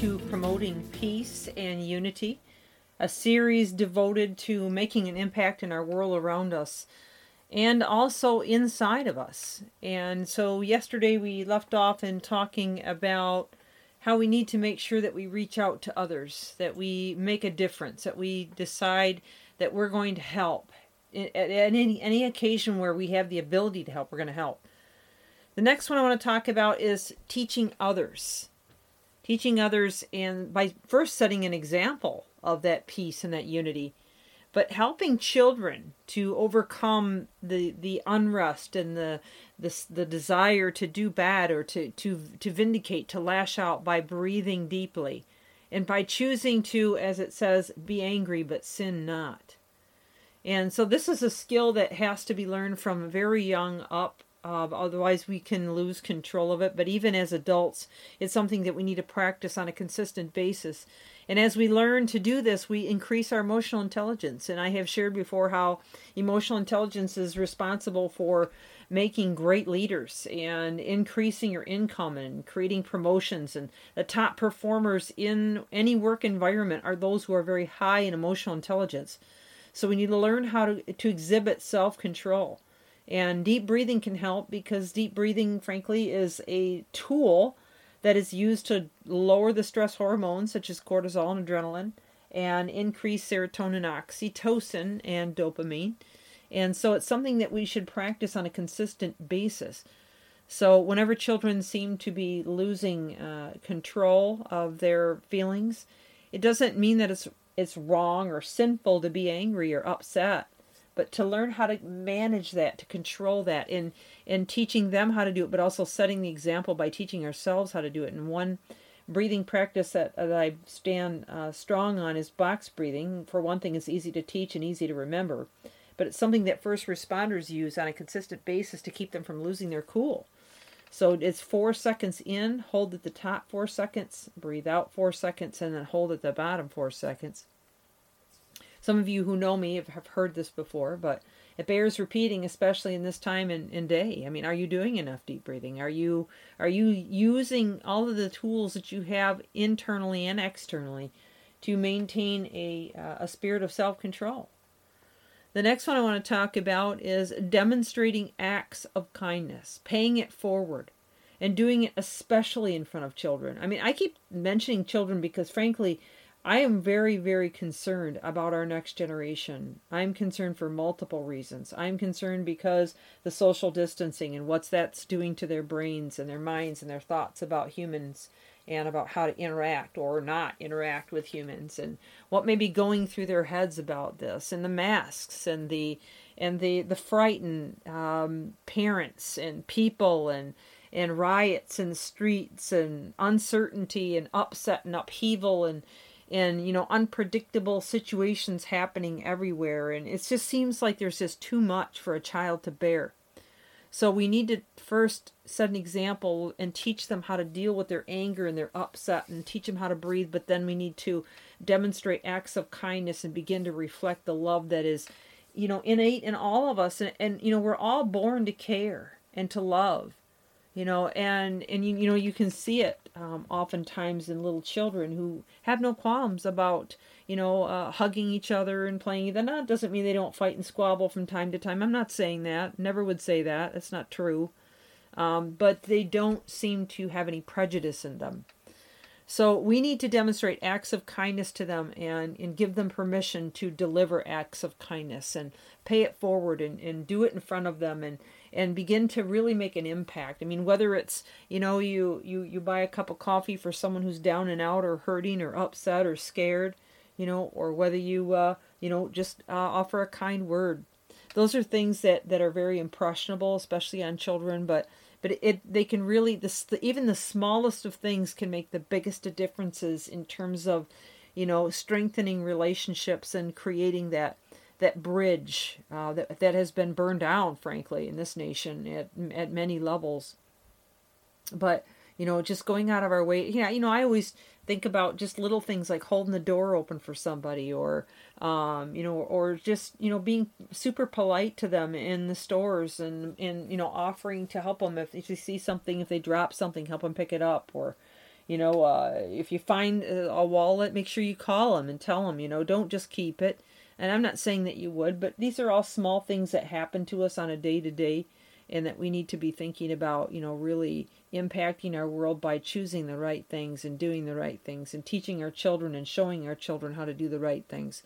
to Promoting Peace and Unity, a series devoted to making an impact in our world around us and also inside of us. And so, yesterday we left off in talking about how we need to make sure that we reach out to others, that we make a difference, that we decide that we're going to help. At any, any occasion where we have the ability to help, we're going to help. The next one I want to talk about is teaching others teaching others and by first setting an example of that peace and that unity but helping children to overcome the the unrest and the the, the desire to do bad or to to to vindicate to lash out by breathing deeply and by choosing to as it says be angry but sin not. And so this is a skill that has to be learned from very young up uh, otherwise, we can lose control of it. But even as adults, it's something that we need to practice on a consistent basis. And as we learn to do this, we increase our emotional intelligence. And I have shared before how emotional intelligence is responsible for making great leaders and increasing your income and creating promotions. And the top performers in any work environment are those who are very high in emotional intelligence. So we need to learn how to, to exhibit self control. And deep breathing can help because deep breathing, frankly, is a tool that is used to lower the stress hormones such as cortisol and adrenaline and increase serotonin, oxytocin, and dopamine. And so it's something that we should practice on a consistent basis. So, whenever children seem to be losing uh, control of their feelings, it doesn't mean that it's it's wrong or sinful to be angry or upset but to learn how to manage that to control that in in teaching them how to do it but also setting the example by teaching ourselves how to do it. And one breathing practice that, that i stand uh, strong on is box breathing. For one thing it's easy to teach and easy to remember but it's something that first responders use on a consistent basis to keep them from losing their cool. So it's four seconds in hold at the top four seconds breathe out four seconds and then hold at the bottom four seconds some of you who know me have, heard this before, but it bears repeating, especially in this time and, and day. I mean, are you doing enough deep breathing? Are you are you using all of the tools that you have internally and externally to maintain a uh, a spirit of self control? The next one I want to talk about is demonstrating acts of kindness, paying it forward, and doing it especially in front of children. I mean, I keep mentioning children because, frankly, I am very, very concerned about our next generation. I'm concerned for multiple reasons. I'm concerned because the social distancing and what's that's doing to their brains and their minds and their thoughts about humans and about how to interact or not interact with humans and what may be going through their heads about this and the masks and the and the the frightened um, parents and people and and riots in the streets and uncertainty and upset and upheaval and and you know unpredictable situations happening everywhere and it just seems like there's just too much for a child to bear. So we need to first set an example and teach them how to deal with their anger and their upset and teach them how to breathe but then we need to demonstrate acts of kindness and begin to reflect the love that is you know innate in all of us and, and you know we're all born to care and to love you know and and you, you know you can see it um, oftentimes in little children who have no qualms about you know uh, hugging each other and playing that doesn't mean they don't fight and squabble from time to time. I'm not saying that. Never would say that. That's not true. Um, but they don't seem to have any prejudice in them so we need to demonstrate acts of kindness to them and, and give them permission to deliver acts of kindness and pay it forward and, and do it in front of them and and begin to really make an impact. I mean, whether it's you know you you you buy a cup of coffee for someone who's down and out or hurting or upset or scared, you know, or whether you uh, you know just uh, offer a kind word. Those are things that that are very impressionable, especially on children, but but it they can really this even the smallest of things can make the biggest of differences in terms of you know strengthening relationships and creating that that bridge uh, that that has been burned down frankly in this nation at at many levels. But you know just going out of our way. Yeah you know i always think about just little things like holding the door open for somebody or um, you know or just you know being super polite to them in the stores and and you know offering to help them if, if you see something if they drop something help them pick it up or you know uh, if you find a wallet make sure you call them and tell them you know don't just keep it. And i'm not saying that you would but these are all small things that happen to us on a day to day and that we need to be thinking about you know really impacting our world by choosing the right things and doing the right things and teaching our children and showing our children how to do the right things.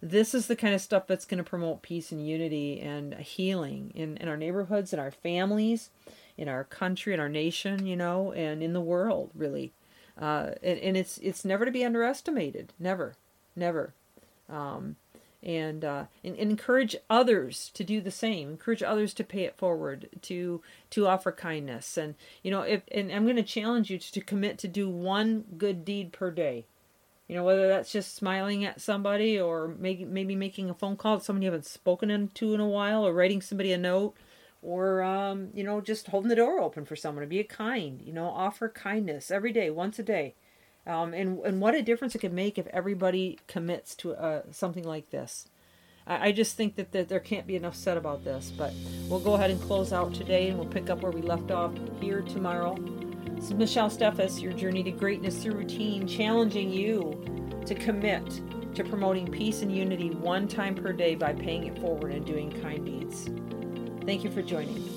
This is the kind of stuff that's going to promote peace and unity and healing in, in our neighborhoods, in our families, in our country, in our nation, you know, and in the world, really. Uh, and, and it's it's never to be underestimated. Never, never. Um, and, uh, and, encourage others to do the same. Encourage others to pay it forward, to to offer kindness, and you know, if and I'm going to challenge you to, to commit to do one good deed per day. You know, whether that's just smiling at somebody or maybe maybe making a phone call to somebody you haven't spoken to in a while, or writing somebody a note, or um, you know, just holding the door open for someone. To be kind, you know, offer kindness every day, once a day. Um, and and what a difference it could make if everybody commits to uh, something like this. I, I just think that, that there can't be enough said about this. But we'll go ahead and close out today, and we'll pick up where we left off here tomorrow. This is Michelle Steffes, your journey to greatness through routine, challenging you to commit to promoting peace and unity one time per day by paying it forward and doing kind deeds. Thank you for joining.